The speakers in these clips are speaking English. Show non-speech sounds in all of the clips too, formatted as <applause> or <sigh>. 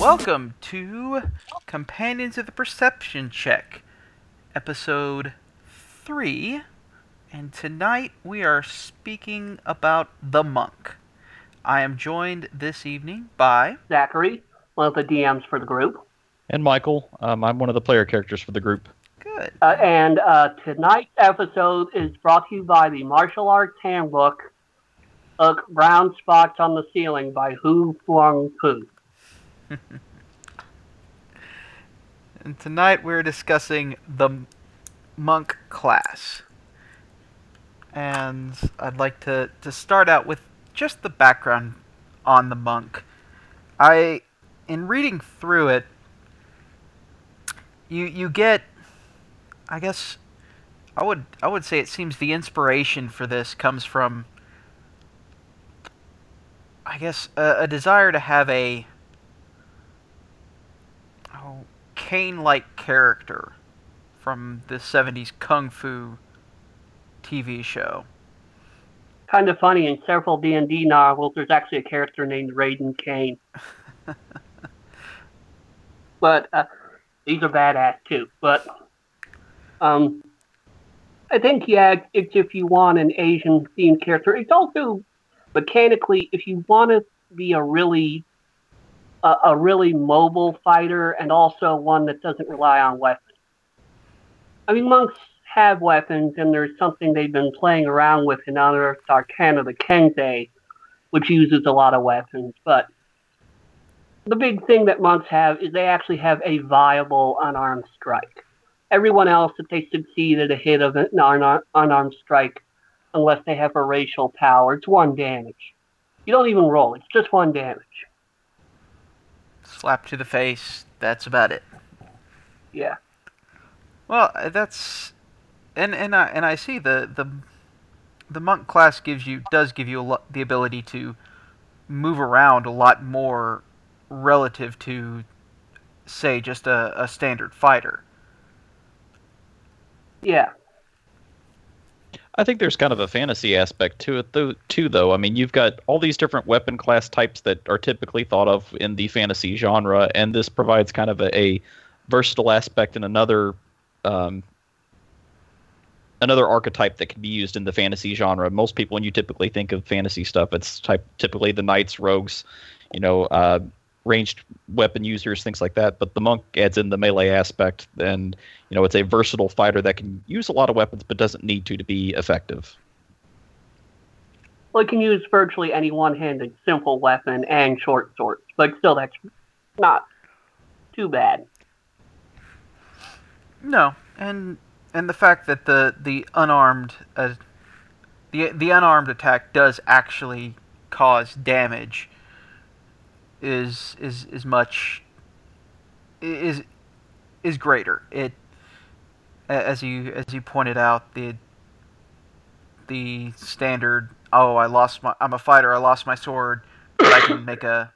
Welcome to Companions of the Perception Check, episode 3. And tonight we are speaking about the monk. I am joined this evening by Zachary, one of the DMs for the group. And Michael, um, I'm one of the player characters for the group. Good. Uh, and uh, tonight's episode is brought to you by the Martial Arts Handbook, Look, Brown Spots on the Ceiling by Hu Flung Poo. <laughs> And tonight we're discussing the monk class. And I'd like to, to start out with just the background on the monk. I, in reading through it, you you get, I guess, I would I would say it seems the inspiration for this comes from, I guess, a, a desire to have a oh, Kane-like character from the '70s kung fu TV show. Kind of funny, in several D&D novels, there's actually a character named Raiden Kane. <laughs> but uh, these are badass too. But um, I think yeah, it's if you want an Asian themed character. It's also mechanically if you want to be a really a, a really mobile fighter and also one that doesn't rely on weapons. I mean, monks have weapons, and there's something they've been playing around with in Unearthed Arcana, the Kensei, which uses a lot of weapons. But the big thing that monks have is they actually have a viable unarmed strike. Everyone else, if they succeed at a hit of an unarmed strike, unless they have a racial power, it's one damage. You don't even roll, it's just one damage. Slap to the face. That's about it. Yeah. Well, that's and and I and I see the the the monk class gives you does give you a lot, the ability to move around a lot more relative to say just a, a standard fighter. Yeah. I think there's kind of a fantasy aspect to it, though, too. Though, I mean, you've got all these different weapon class types that are typically thought of in the fantasy genre, and this provides kind of a, a versatile aspect in another, um, another archetype that can be used in the fantasy genre. Most people, when you typically think of fantasy stuff, it's type typically the knights, rogues, you know, uh, ranged weapon users, things like that. But the monk adds in the melee aspect, and you know, it's a versatile fighter that can use a lot of weapons, but doesn't need to to be effective. Well, it can use virtually any one-handed simple weapon and short swords, but still, that's not too bad. No, and and the fact that the the unarmed uh, the the unarmed attack does actually cause damage is is is much is is greater. It as you as you pointed out the the standard oh I lost my I'm a fighter I lost my sword but I can <coughs> make a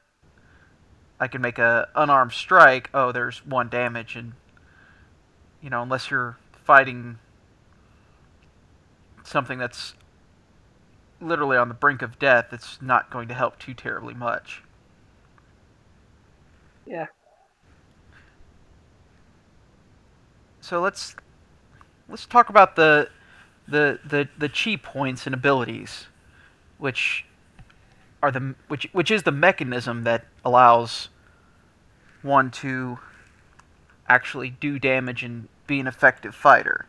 I can make a unarmed strike. Oh there's one damage. And you know unless you're fighting something that's literally on the brink of death it's not going to help too terribly much Yeah. so let's let's talk about the the the the chi points and abilities, which are the which which is the mechanism that allows one to actually do damage and be an effective fighter.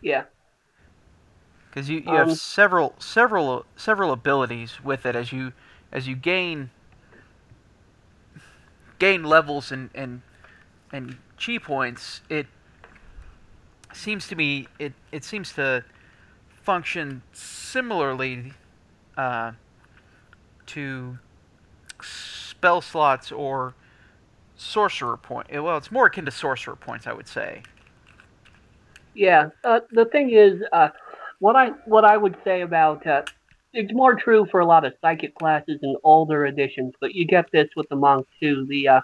Yeah. Because you, you Um, have several several several abilities with it as you as you gain gain levels and and and chi points. It seems to me it it seems to function similarly uh, to spell slots or sorcerer point. Well, it's more akin to sorcerer points, I would say. Yeah. Uh, the thing is, uh, what I what I would say about uh, it's more true for a lot of psychic classes in older editions, but you get this with the monk too. The uh,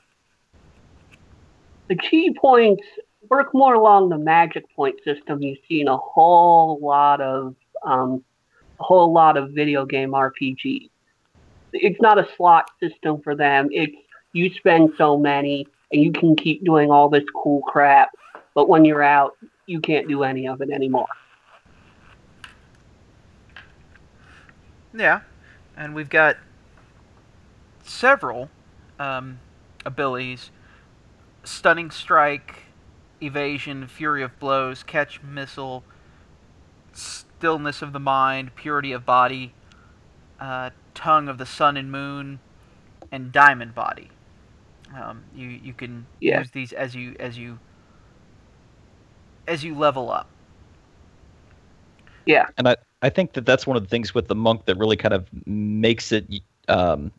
the ki points work more along the magic point system you see in a whole lot of um, a whole lot of video game RPGs. it's not a slot system for them. It's you spend so many and you can keep doing all this cool crap, but when you're out, you can't do any of it anymore. Yeah, and we've got several um, abilities: stunning strike, evasion, fury of blows, catch missile, stillness of the mind, purity of body, uh, tongue of the sun and moon, and diamond body. Um, you you can Yeah. use these as you as you as you level up. Yeah, and I, I think that that's one of the things with the monk that really kind of makes it um,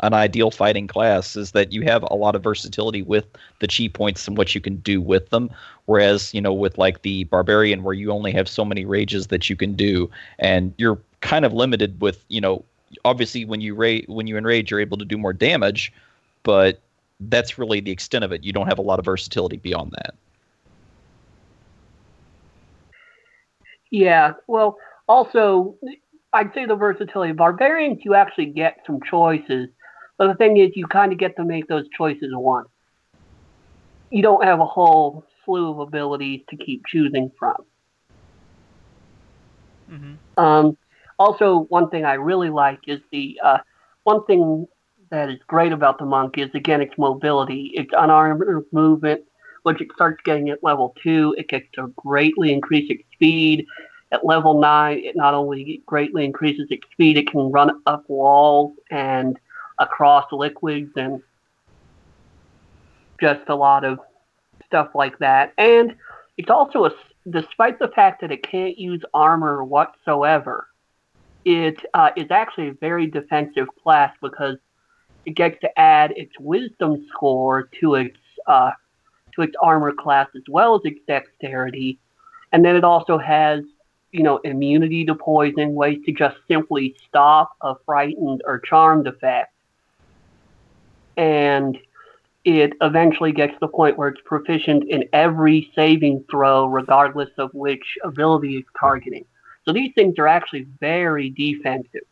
an ideal fighting class is that you have a lot of versatility with the chi points and what you can do with them. Whereas, you know, with like the barbarian, where you only have so many rages that you can do, and you're kind of limited with, you know, obviously when you ra- when you enrage, you're able to do more damage, but that's really the extent of it. You don't have a lot of versatility beyond that. Yeah, well, also, I'd say the versatility. Of barbarians, you actually get some choices, but the thing is, you kind of get to make those choices once. You don't have a whole slew of abilities to keep choosing from. Mm-hmm. Um, also, one thing I really like is the uh, one thing that is great about the monk is again its mobility. Its unarmed movement, which it starts getting at level two, it gets to greatly increase its speed. At level nine, it not only greatly increases its speed, it can run up walls and across liquids and just a lot of stuff like that. And it's also a, despite the fact that it can't use armor whatsoever, it uh, is actually a very defensive class because it gets to add its wisdom score to its uh, to its armor class as well as its dexterity, and then it also has you know immunity to poison, ways to just simply stop a frightened or charmed effect, and it eventually gets to the point where it's proficient in every saving throw, regardless of which ability it's targeting. So these things are actually very defensive.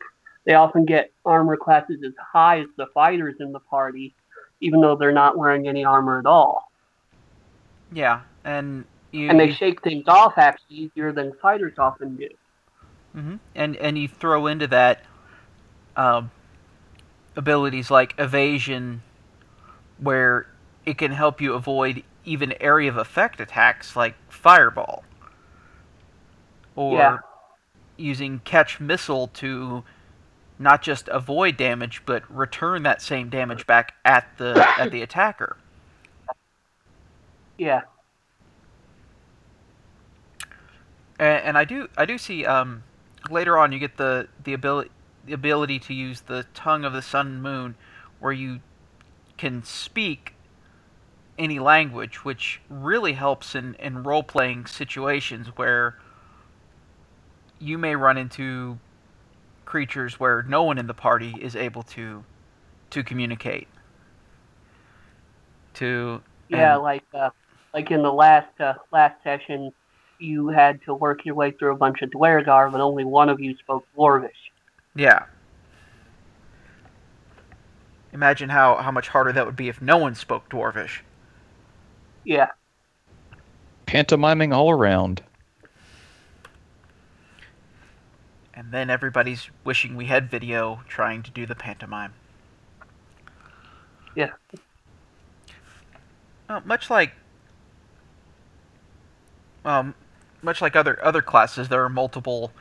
They often get armor classes as high as the fighters in the party, even though they're not wearing any armor at all. Yeah, and you And they shake things off actually easier than fighters often do. hmm And and you throw into that um, abilities like evasion, where it can help you avoid even area of effect attacks like fireball, or Yeah. using catch missile to not just avoid damage but return that same damage back at the at the attacker. Yeah. And, and I do I do see um, later on you get the the ability the ability to use the tongue of the sun and moon, where you can speak any language, which really helps in in role playing situations where you may run into creatures where no one in the party is able to to communicate. To Yeah, like uh, like in the last uh, last session, you had to work your way through a bunch of Duergar, but only one of you spoke Dwarvish. Yeah. Imagine how, how much harder that would be if no one spoke Dwarvish. Yeah. Pantomiming all around. And then everybody's wishing we had video trying to do the pantomime. Yeah. Uh, much like um, much like other other classes, there are multiple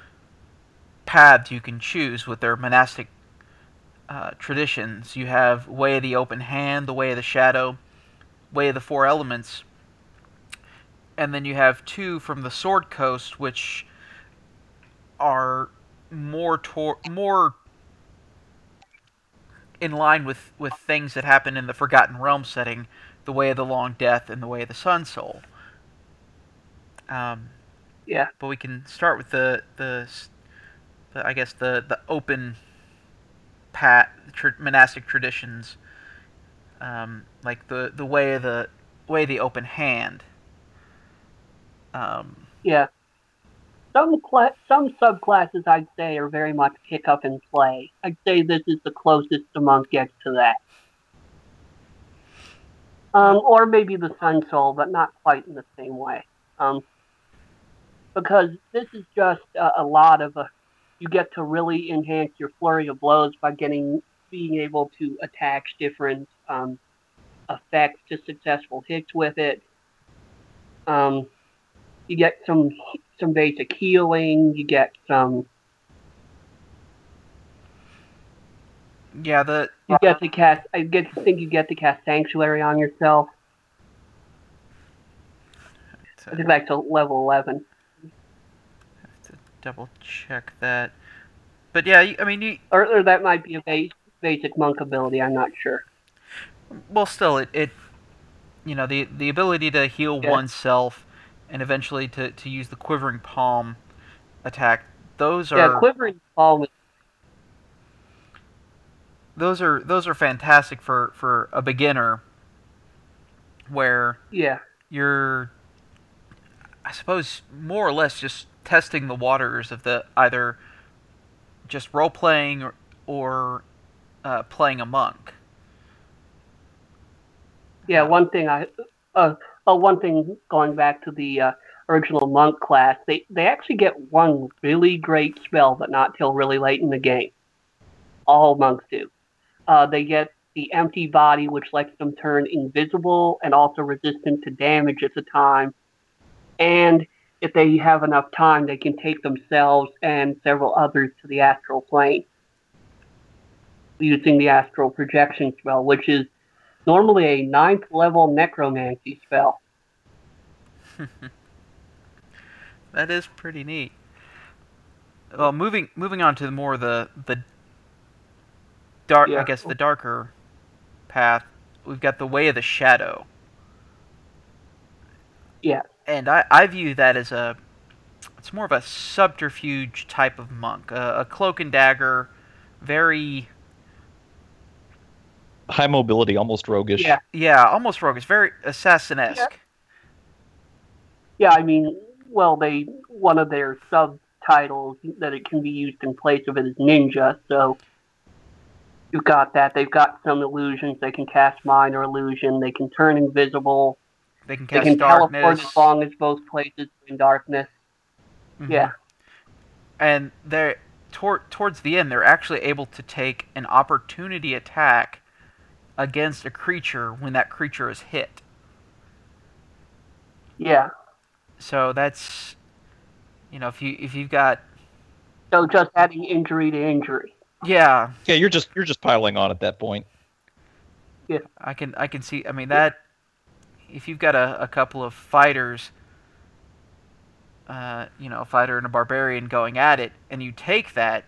paths you can choose with their monastic uh, traditions. You have Way of the Open Hand, the Way of the Shadow, Way of the Four Elements, and then you have two from the Sword Coast, which are more tor- more in line with, with things that happen in the Forgotten Realm setting, the Way of the Long Death and the Way of the Sun Soul. Um, Yeah. but we can start with the the, the I guess the the open pat tr- monastic traditions, um, like the the way of the way of the open hand. Um, Yeah. some cla- some subclasses I'd say are very much pick up and play. I'd say this is the closest the monk gets to that. Um, or maybe the Sun Soul, but not quite in the same way. Um, because this is just a, a lot of a, you get to really enhance your flurry of blows by getting being able to attach different um, effects to successful hits with it. Um, you get some some basic healing. You get some. Yeah, the You get to cast. I get to think you get to cast Sanctuary on yourself. I think back to level eleven. Double check that. But yeah, I mean, you, Or, or that might be a base, basic monk ability. I'm not sure. well, still, it, it, you know, the the ability to heal Yeah. oneself, and eventually to to use the quivering palm attack. Those are Yeah, quivering palm. those are those are fantastic for for a beginner, where Yeah, you're, I suppose, more or less just testing the waters of the either just role playing or, or uh, playing a monk. yeah. One thing I, uh, oh, one thing going back to the uh, original monk class, they they actually get one really great spell, but not till really late in the game. All monks do. Uh, they get the empty body, which lets them turn invisible and also resistant to damage at the time. And if they have enough time, they can take themselves and several others to the astral plane using the astral projection spell, which is normally a ninth level necromancy spell. <laughs> That is pretty neat. Well, moving moving on to more the the dark, I guess the darker path. We've got the way of the shadow. Yeah. And I I view that as a it's more of a subterfuge type of monk, a, a cloak and dagger, very High mobility, almost roguish. Yeah. yeah, almost roguish, very assassin-esque. Yeah, I mean, well, they one of their subtitles that it can be used in place of it is ninja. So you've got that. They've got some illusions. They can cast minor illusion. They can turn invisible. They can They cast can darkness. teleport as long as both places are in darkness. Mhm. Yeah. and they're tor- towards the end they're actually able to take an opportunity attack against a creature when that creature is hit Yeah. so that's you know if you if you've got So just adding injury to injury. yeah Yeah, you're just you're just piling on at that point. Yeah. I can i can see i mean that if you've got a, a couple of fighters uh, you know a fighter and a barbarian going at it and you take that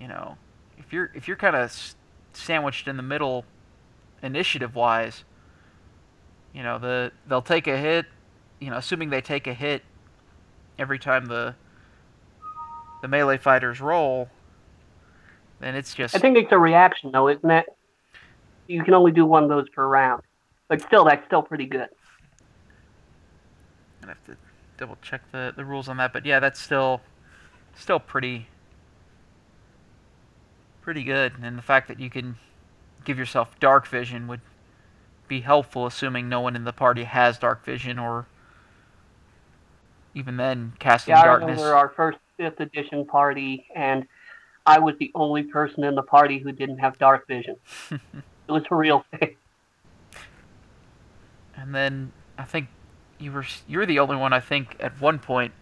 you know if you're if you're kind of sandwiched in the middle initiative wise you know the they'll take a hit you know assuming they take a hit every time the the melee fighters roll then it's just I think it's a reaction, though, isn't it? You can only do one of those per round, but still, that's still pretty good. I have to double check the, the rules on that, but yeah, that's still still pretty pretty good. And the fact that you can give yourself dark vision would be helpful, assuming no one in the party has dark vision, or even then casting Yeah, I darkness. remember our first fifth edition party, and I was the only person in the party who didn't have dark vision. <laughs> it was a real thing. <laughs> And then I think you were you're the only one I think at one point.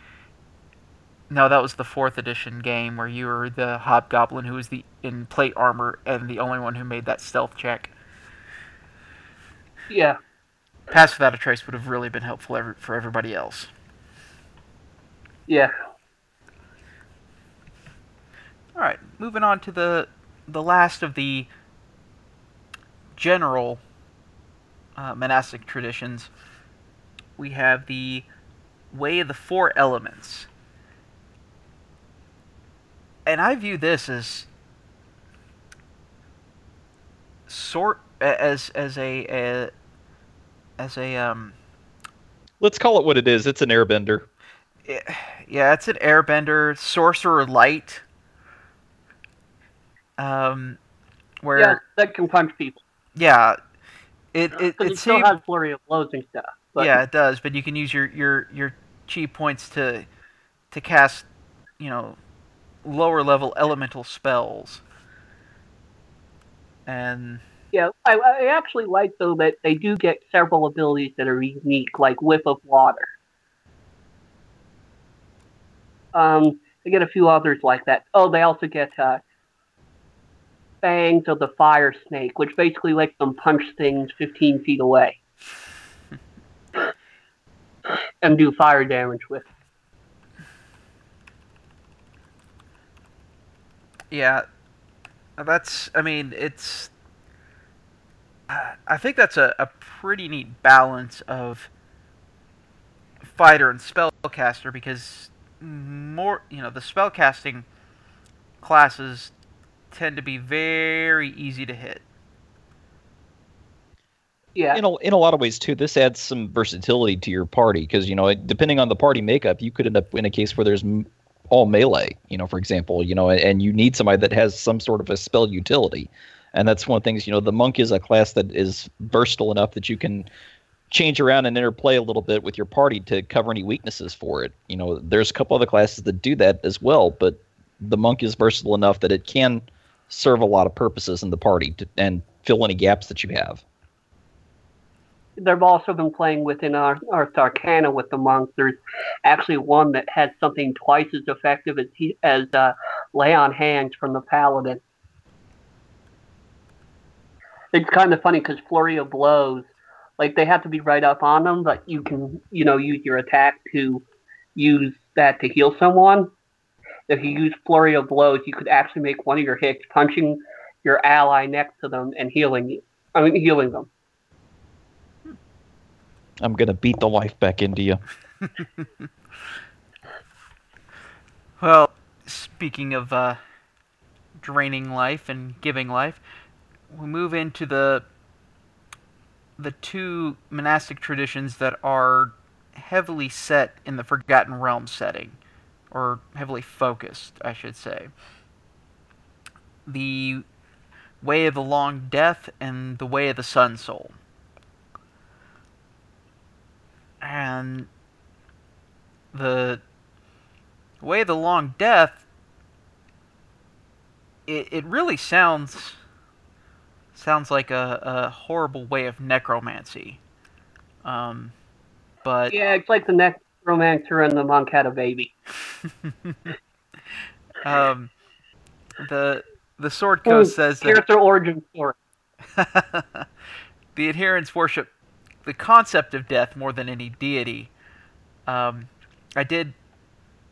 No, that was the fourth edition game where you were the hobgoblin who was the in plate armor and the only one who made that stealth check. Yeah, Pass without a trace would have really been helpful every, for everybody else. yeah. All right, moving on to the the last of the general uh, monastic traditions. We have the way of the four elements, and I view this as sort as as a, a as a um Let's call it what it is. It's an airbender. Yeah, it's an airbender, sorcerer light. Um, where Yeah, that can punch people. yeah, it it, it it still has flurry of blows and stuff. But yeah, it does. But you can use your your your chi points to to cast, you know, lower level elemental spells. And Yeah, I, I actually like though that they do get several abilities that are unique, like Whip of Water. Um, they get a few others like that. Oh, they also get uh, Fangs of the Fire Snake, which basically lets them punch things 15 feet away <laughs> and do fire damage with. yeah, that's. I mean, it's. I think that's a, a pretty neat balance of fighter and spellcaster because more, you know, the spellcasting classes tend to be very easy to hit. Yeah, in a, in a lot of ways too this adds some versatility to your party because you know depending on the party makeup you could end up in a case where there's all melee you know for example you know and you need somebody that has some sort of a spell utility. And that's one of the things you know the monk is a class that is versatile enough that you can change around and interplay a little bit with your party to cover any weaknesses for it. You know there's a couple other classes that do that as well but the monk is versatile enough that it can serve a lot of purposes in the party to, and fill any gaps that you have they've also been playing within our Ars Arcana with the monks. There's actually one that has something twice as effective as he, as uh, lay on hands from the paladin. It's kind of funny because flurry of blows, like they have to be right up on them, but you can you know use your attack to use that to heal someone. If you use flurry of blows, you could actually make one of your hits punching your ally next to them and healing you. I mean healing them. i'm gonna beat the life back into you <laughs> Well, speaking of uh, draining life and giving life, we move into the the two monastic traditions that are heavily set in the Forgotten Realm setting, or heavily focused, I should say. The Way of the Long Death and the Way of the Sun Soul. And the Way of the Long Death, it, it really sounds sounds like a, a horrible way of necromancy. Um, but Yeah, it's like the necromancer and the monk had a baby. <laughs> um, the the Sword Coast says that Here's their origin story. <laughs> the adherents worship the concept of death more than any deity. Um, I did,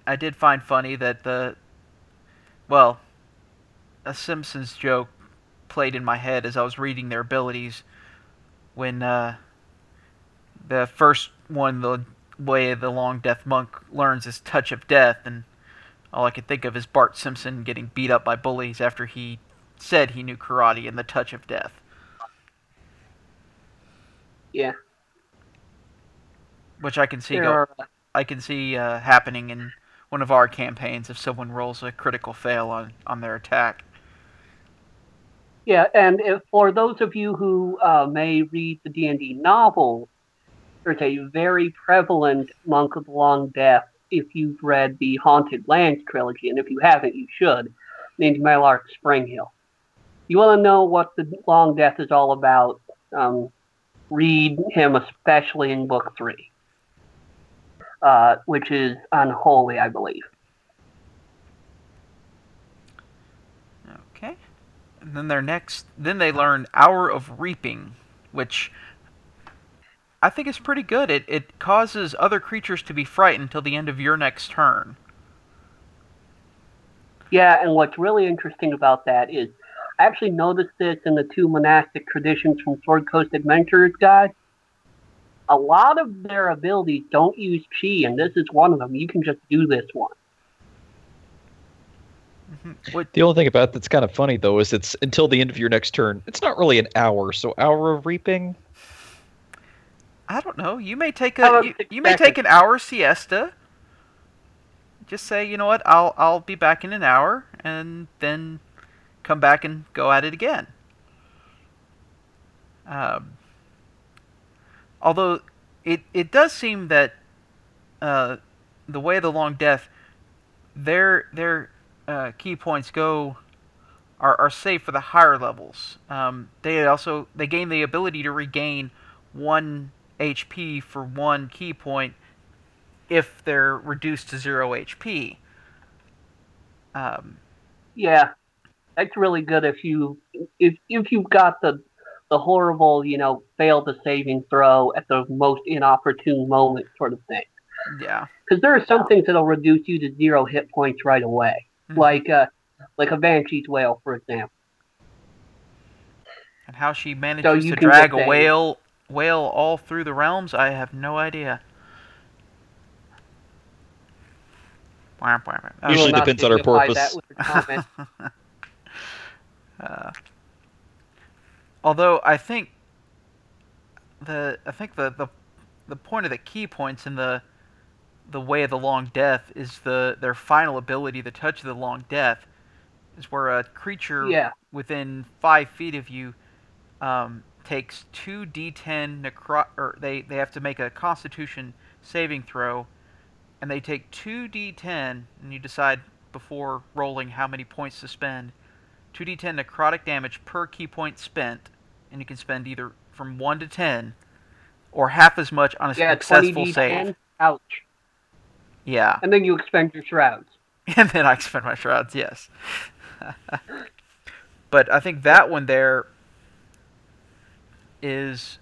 I did find funny that the, well, a Simpsons joke played in my head as I was reading their abilities when uh, the first one, the way the long death monk learns his touch of death, and all I could think of is Bart Simpson getting beat up by bullies after he said he knew karate and the touch of death. Yeah. which I can see go, are, I can see uh, happening in one of our campaigns if someone rolls a critical fail on on their attack. yeah, and if, for those of you who uh, may read the D&D novel, there's a very prevalent Monk of the Long Death if you've read the Haunted Lands trilogy, and if you haven't, you should, named Malark Springhill. You want to know what the Long Death is all about, um, read him especially in Book 3, uh, which is Unholy, I believe. Okay, and then their next, then they learn Hour of Reaping, which I think it's pretty good. It it causes other creatures to be frightened until the end of your next turn. Yeah, and what's really interesting about that is I actually noticed this in the two monastic traditions from Sword Coast Adventurers Guide. A lot of their abilities don't use chi, and this is one of them. You can just do this one. Mm-hmm. The only thing about that's kind of funny though is it's until the end of your next turn. It's not really an hour, so hour of reaping. I don't know. You may take a you, you may take an hour siesta. just say, you know what, I'll I'll be back in an hour, and then come back and go at it again. Um, although it it does seem that uh, the way of the long death, their their uh, ki points go are, are safe for the higher levels. Um, they also they gain the ability to regain one HP for one ki point if they're reduced to zero HP. Um, Yeah, that's really good if you if if you've got the the horrible you know fail the saving throw at the most inopportune moment sort of thing. yeah. Because there are some things that'll reduce you to zero hit points right away, Mhm. like uh like a banshee's wail, for example. And how she manages you to drag a- whale whale all through the realms, I have no idea. Usually not depends on our purpose. That with a comment. <laughs> Uh, although I think the I think the, the the point of the ki points in the the way of the long death is the their final ability, the touch of the long death, is where a creature yeah, within five feet of you um, takes two d10 necro or they, they have to make a Constitution saving throw, and they take two d10 and you decide before rolling how many points to spend. Two d10 necrotic damage per ki point spent, and you can spend either from one to ten, or half as much on a yeah, successful d save. Ouch! Yeah, And then you expend your shrouds. <laughs> and then I expend my shrouds. Yes, <laughs> but I think that one there is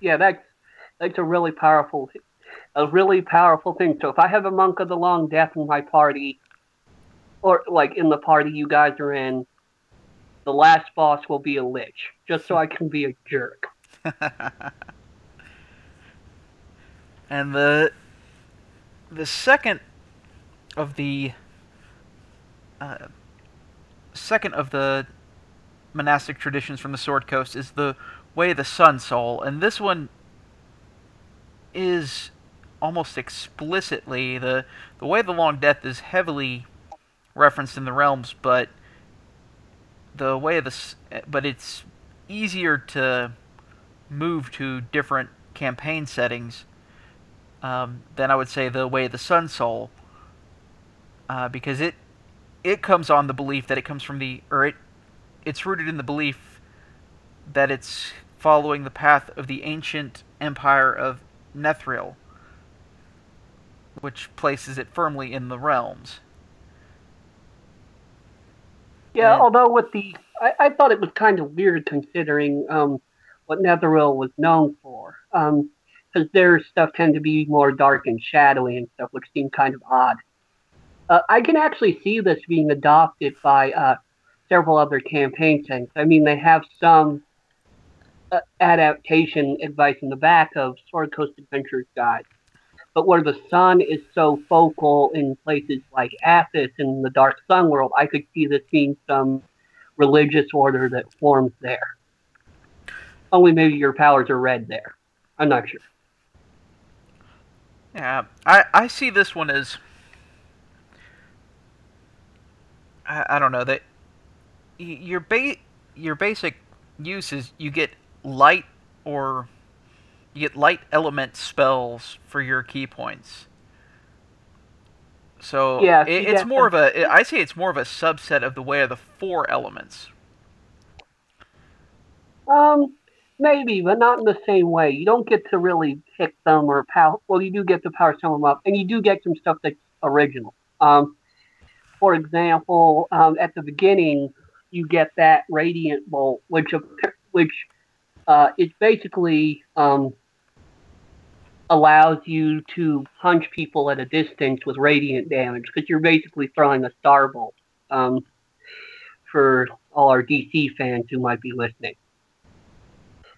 Yeah, that's that's a really powerful, a really powerful thing. So if I have a monk of the long death in my party, or like in the party you guys are in, the last boss will be a lich, just so I can be a jerk. <laughs> and the the second of the uh, second of the monastic traditions from the Sword Coast is the way of the Sun Soul, and this one is almost explicitly the the way of the Long Death is heavily referenced in the realms, but the way of the but it's easier to move to different campaign settings um, than I would say the way of the Sun Soul, uh, because it it comes on the belief that it comes from the or it it's rooted in the belief that it's following the path of the ancient empire of Netheril, which places it firmly in the realms. Yeah, And- although with the, I, I thought it was kind of weird considering um, what Netheril was known for. Because their stuff tend to be more dark and shadowy and stuff, which seemed kind of odd. Uh, I can actually see this being adopted by uh, several other campaign settings. I mean, they have some uh, adaptation advice in the back of Sword Coast Adventures Guide. But where the sun is so focal in places like Athas and the Dark Sun world, I could see this being some religious order that forms there. Only maybe your powers are red there. I'm not sure. Yeah, I, I see this one as I, I don't know that your ba- your basic use is you get light or you get light element spells for your ki points. So Yeah, it, it's more of a I say it's more of a subset of the way of the four elements. Um, maybe, but not in the same way. You don't get to really pick them or power. Well, you do get to power some of them up, and you do get some stuff that's original. Um, for example, um, at the beginning, you get that radiant bolt, which which uh, it basically um, allows you to punch people at a distance with radiant damage because you're basically throwing a star bolt. Um, for all our DC fans who might be listening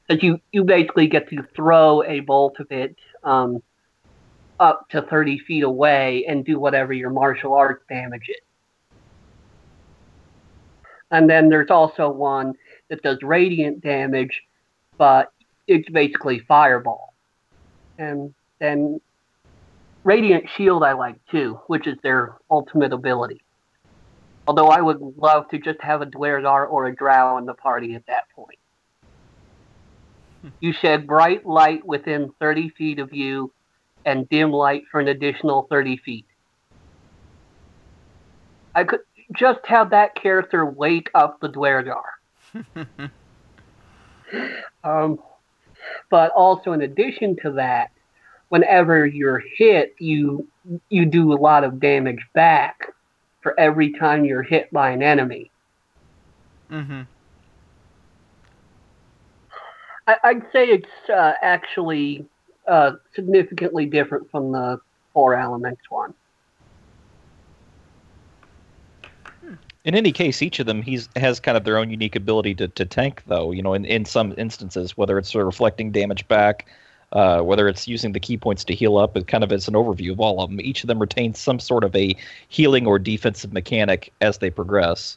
because you you basically get to throw a bolt of it um, up to 30 feet away and do whatever your martial arts damage is. And then there's also one that does radiant damage, but it's basically fireball. And then Radiant Shield I like too, which is their ultimate ability. Although I would love to just have a Duergar or a Drow in the party at that point. You shed bright light within 30 feet of you and dim light for an additional 30 feet. I could just have that character wake up the Duergar. <laughs> um, but also, in addition to that, whenever you're hit, you you do a lot of damage back for every time you're hit by an enemy. Mm-hmm. I, I'd say it's uh, actually uh, significantly different from the four elements one. In any case, each of them he's has kind of their own unique ability to, to tank, though. You know, in, in some instances, whether it's sort of reflecting damage back, uh, whether it's using the ki points to heal up, it kind of as an overview of all of them. Each of them retains some sort of a healing or defensive mechanic as they progress.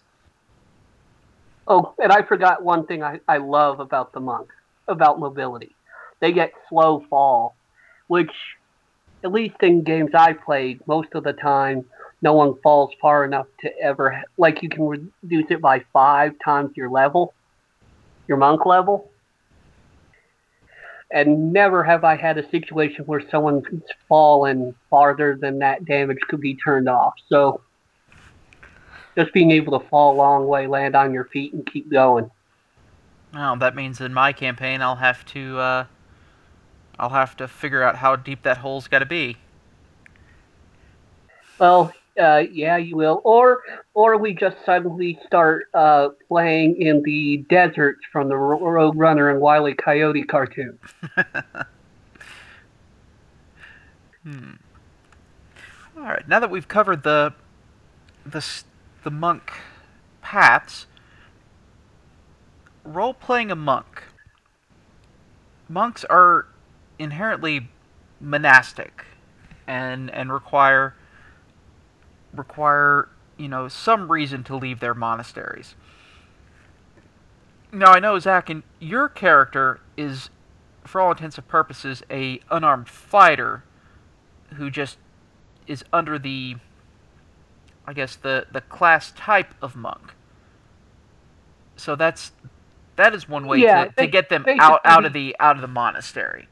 Oh, and I forgot one thing I, I love about the monk, about mobility. They get slow fall, which, at least in games I played, most of the time, no one falls far enough to ever, like, you can reduce it by five times your level, your monk level and never have I had a situation where someone's fallen farther than that damage could be turned off. So just being able to fall a long way, land on your feet, and keep going. Well, that means in my campaign I'll have to uh, I'll have to figure out how deep that hole's got to be. Well, uh, yeah, you will. Or or we just suddenly start uh, playing in the desert from the Road Runner and Wile E. Coyote cartoon. <laughs> hmm. All right. Now that we've covered the the the monk paths, role playing a monk. Monks are inherently monastic and and require require, you know, some reason to leave their monasteries. Now I know Zach, and your character is, for all intents and purposes, a unarmed fighter, who just is under the, I guess the the class type of monk. So that's that is one way yeah, to, to get them out out of the out of the monastery.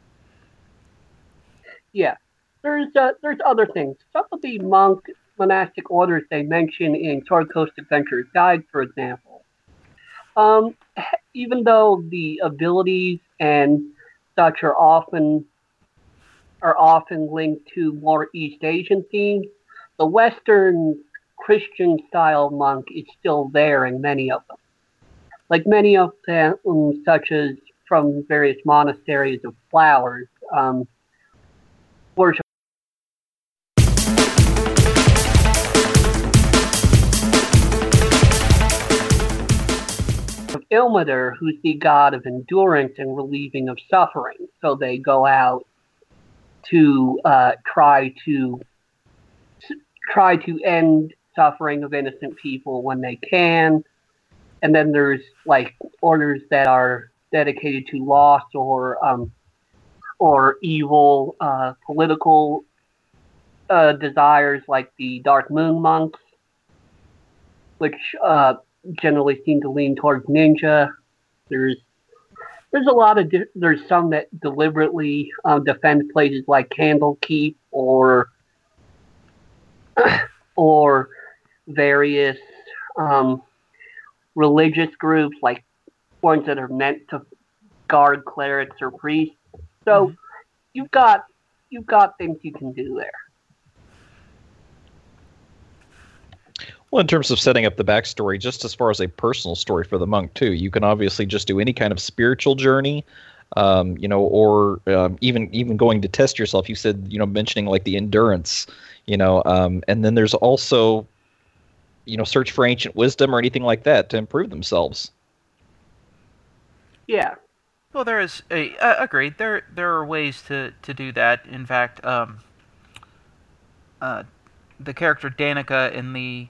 Yeah, there's uh, there's other things. Some of the monk monastic orders they mention in Sword Coast Adventurer's Guide, for example. Um, even though the abilities and such are often are often linked to more East Asian themes, the Western Christian style monk is still there in many of them. Like many of them, such as from various monasteries of flowers, um, worship Ilmater, who's the god of endurance and relieving of suffering. So they go out to uh, try to try to end suffering of innocent people when they can. And then there's like orders that are dedicated to loss or um, or evil uh, political uh, desires, like the Dark Moon monks, which uh, generally seem to lean towards ninja. There's there's a lot of di- there's some that deliberately um, defend places like Candlekeep or <coughs> or various um, religious groups like ones that are meant to guard clerics or priests. So mm-hmm. you've got you've got things you can do there. Well, in terms of setting up the backstory, just as far as a personal story for the monk too, you can obviously just do any kind of spiritual journey, um, you know, or um, even even going to test yourself. You said, you know, mentioning like the endurance, you know, um, and then there's also, you know, search for ancient wisdom or anything like that to improve themselves. Yeah. Well, there is a uh, agreed. There there are ways to to do that. In fact, um, uh, the character Danica in the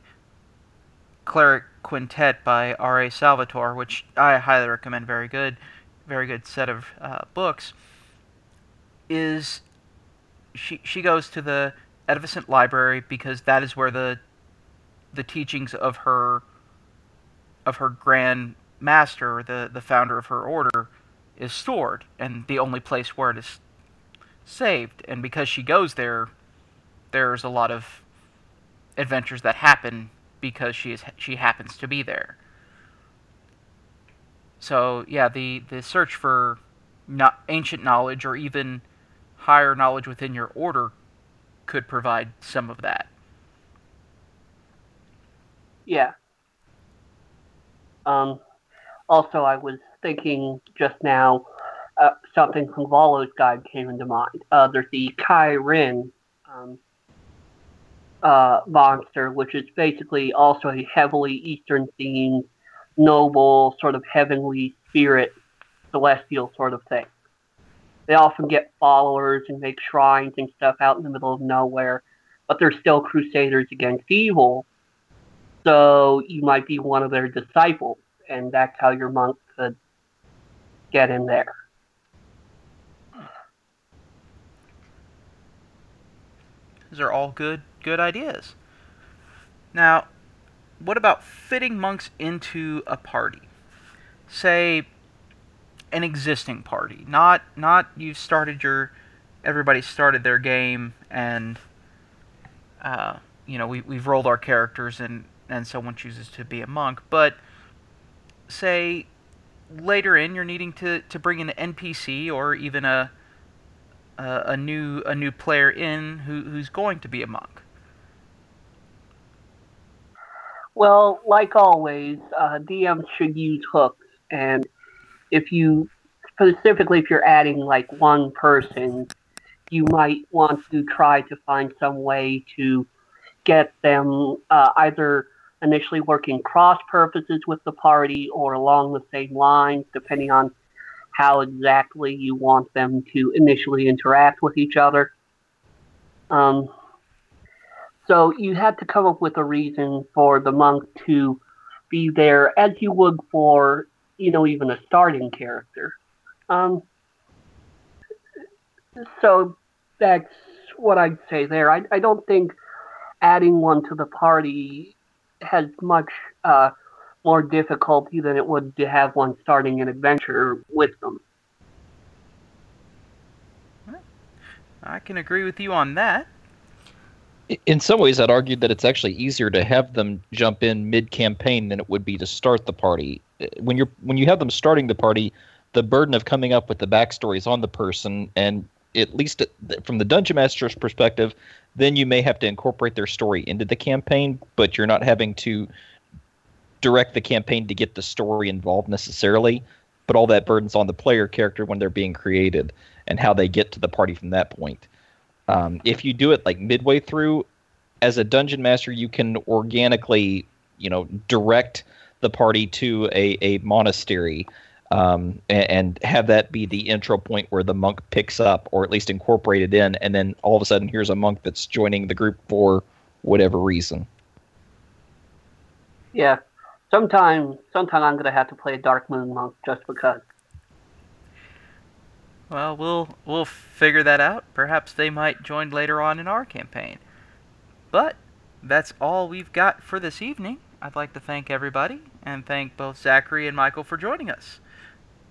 Cleric Quintet by R.A. Salvatore, which I highly recommend. Very good, very good set of uh, books. Is she she goes to the Edificant Library because that is where the the teachings of her of her grand master, the the founder of her order, is stored, and the only place where it is saved. And because she goes there, there's a lot of adventures that happen because she is she happens to be there. So yeah, the the search for ancient knowledge or even higher knowledge within your order could provide some of that. Yeah. Um, also, I was thinking just now, uh, something from Volo's guide came into mind. Uh, there's the Ki-rin um, uh, monster, which is basically also a heavily Eastern themed, noble, sort of heavenly spirit, celestial sort of thing. They often get followers and make shrines and stuff out in the middle of nowhere, but they're still crusaders against evil. So you might be one of their disciples, and that's how your monk could get in there. These are all good good ideas. Now, what about fitting monks into a party? Say an existing party, not not you've started your everybody started their game and uh, you know we we've rolled our characters and and someone chooses to be a monk, but say later in you're needing to, to bring an NPC or even a, a new a new player in who, who's going to be a monk. Well, like always, uh, DMs should use hooks, and if you specifically if you're adding like one person, you might want to try to find some way to get them uh, either initially working cross purposes with the party or along the same lines, depending on how exactly you want them to initially interact with each other. Um, so you had to come up with a reason for the monk to be there as you would for, you know, even a starting character. Um, so that's what I'd say there. I, I don't think adding one to the party has much uh, more difficulty than it would to have one starting an adventure with them. I can agree with you on that. In some ways, I'd argue that it's actually easier to have them jump in mid-campaign than it would be to start the party. When you're when you have them starting the party, the burden of coming up with the backstory is on the person, and at least from the dungeon master's perspective, then you may have to incorporate their story into the campaign, but you're not having to direct the campaign to get the story involved necessarily. But all that burden's on the player character when they're being created and how they get to the party from that point. Um, if you do it like midway through, as a dungeon master, you can organically, you know, direct the party to a, a monastery um, and, and, have that be the intro point where the monk picks up, or at least incorporated in, and then all of a sudden here's a monk that's joining the group for whatever reason. Yeah, sometime, sometime I'm gonna have to play a Dark Moon monk just because. Well, we'll we'll figure that out. Perhaps they might join later on in our campaign. But that's all we've got for this evening. I'd like to thank everybody and thank both Zachary and Michael for joining us.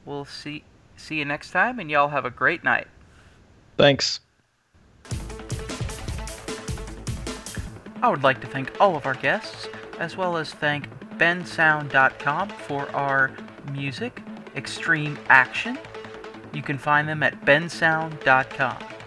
We'll see see you next time and y'all have a great night. Thanks. I would like to thank all of our guests as well as thank bensound.com for our music, Extreme Action. You can find them at bensound.com.